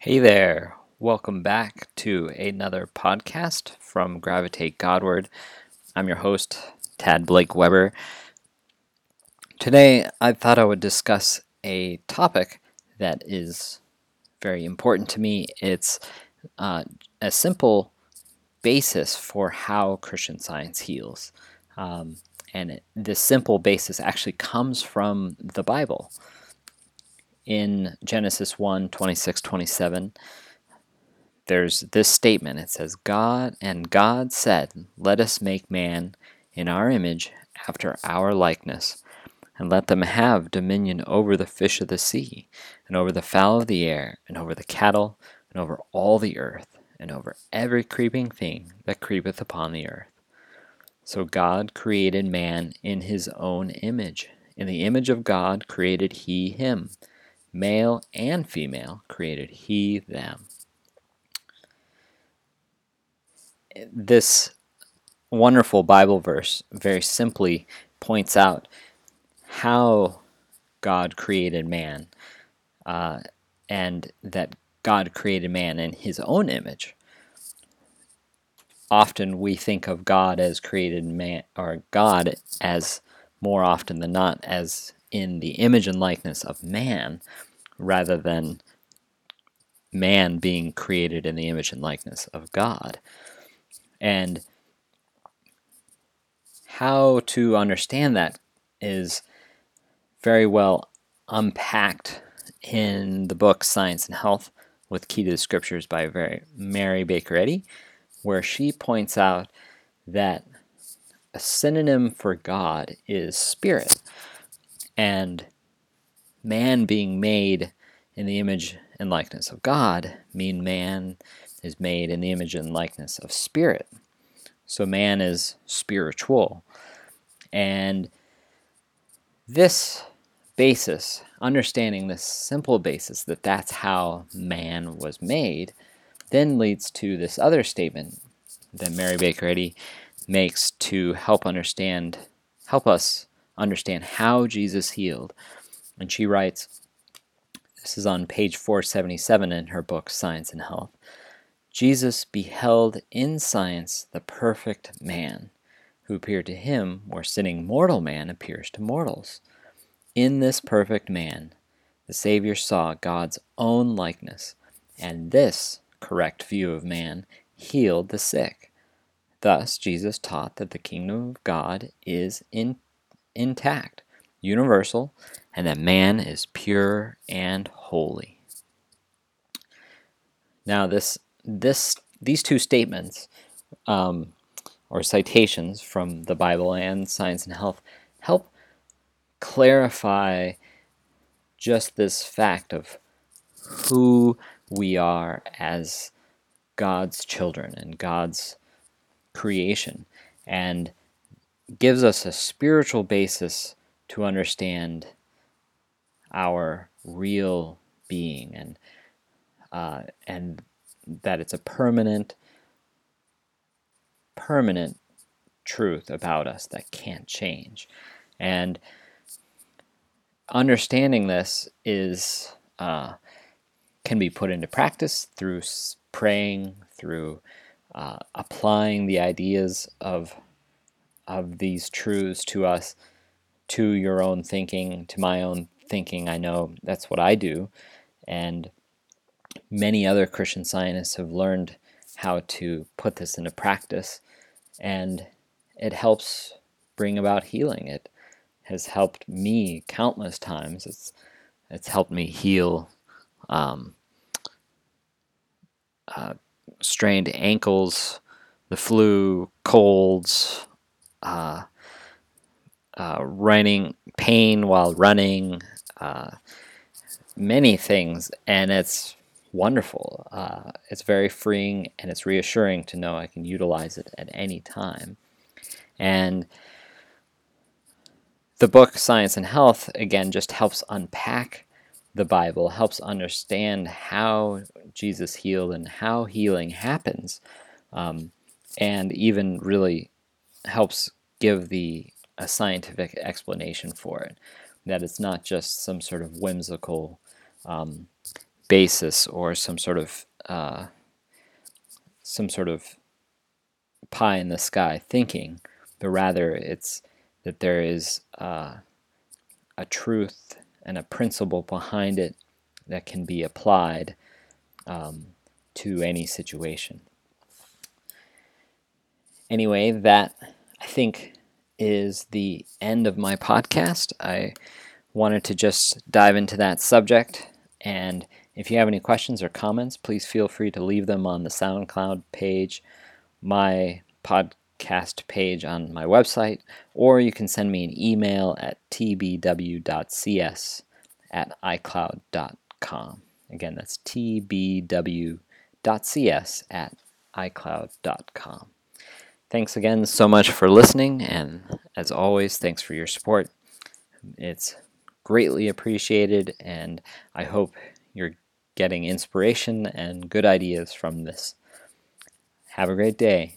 Hey there, welcome back to another podcast from Gravitate Godward. I'm your host, Tad Blake Weber. Today, I thought I would discuss a topic that is very important to me. It's uh, a simple basis for how Christian science heals. Um, and it, this simple basis actually comes from the Bible in Genesis 1 26 27, there's this statement. It says, God and God said, Let us make man in our image after our likeness, and let them have dominion over the fish of the sea, and over the fowl of the air, and over the cattle, and over all the earth, and over every creeping thing that creepeth upon the earth. So God created man in his own image. In the image of God created he him male and female created he them. This wonderful Bible verse very simply points out how God created man uh, and that God created man in his own image. Often we think of God as created man, or God as more often than not as in the image and likeness of man rather than man being created in the image and likeness of God. And how to understand that is very well unpacked in the book Science and Health with Key to the Scriptures by Mary Baker Eddy, where she points out that a synonym for God is spirit and man being made in the image and likeness of God mean man is made in the image and likeness of spirit. So man is spiritual. And this basis, understanding this simple basis that that's how man was made, then leads to this other statement that Mary Baker Eddy makes to help understand, help us understand how Jesus healed. And she writes, this is on page 477 in her book, Science and Health. Jesus beheld in science the perfect man, who appeared to him where sinning mortal man appears to mortals. In this perfect man, the Savior saw God's own likeness, and this correct view of man healed the sick. Thus, Jesus taught that the kingdom of God is in intact, universal, and that man is pure and holy. Now, this this these two statements um, or citations from the Bible and Science and Health help clarify just this fact of who we are as God's children and God's creation and gives us a spiritual basis to understand our real being and uh, and that it's a permanent permanent truth about us that can't change. And understanding this is uh, can be put into practice through praying through uh, applying the ideas of of these truths to us, to your own thinking, to my own thinking. I know that's what I do. And many other Christian scientists have learned how to put this into practice. And it helps bring about healing. It has helped me countless times. It's, it's helped me heal um, uh, strained ankles, the flu, colds, uh, running pain while running, uh, many things, and it's wonderful. Uh, it's very freeing and it's reassuring to know I can utilize it at any time. And the book Science and Health again just helps unpack the Bible, helps understand how Jesus healed and how healing happens, um, and even really helps give the a scientific explanation for it. That it's not just some sort of whimsical um, basis or some sort of uh, some sort of pie in the sky thinking, but rather it's that there is uh, a truth and a principle behind it that can be applied um, to any situation. Anyway, that I think is the end of my podcast. I wanted to just dive into that subject. And if you have any questions or comments, please feel free to leave them on the SoundCloud page, my podcast page on my website, or you can send me an email at tbw.cs at icloud.com. Again, that's tbw.cs at icloud.com. Thanks again so much for listening, and as always, thanks for your support. It's greatly appreciated, and I hope you're getting inspiration and good ideas from this. Have a great day.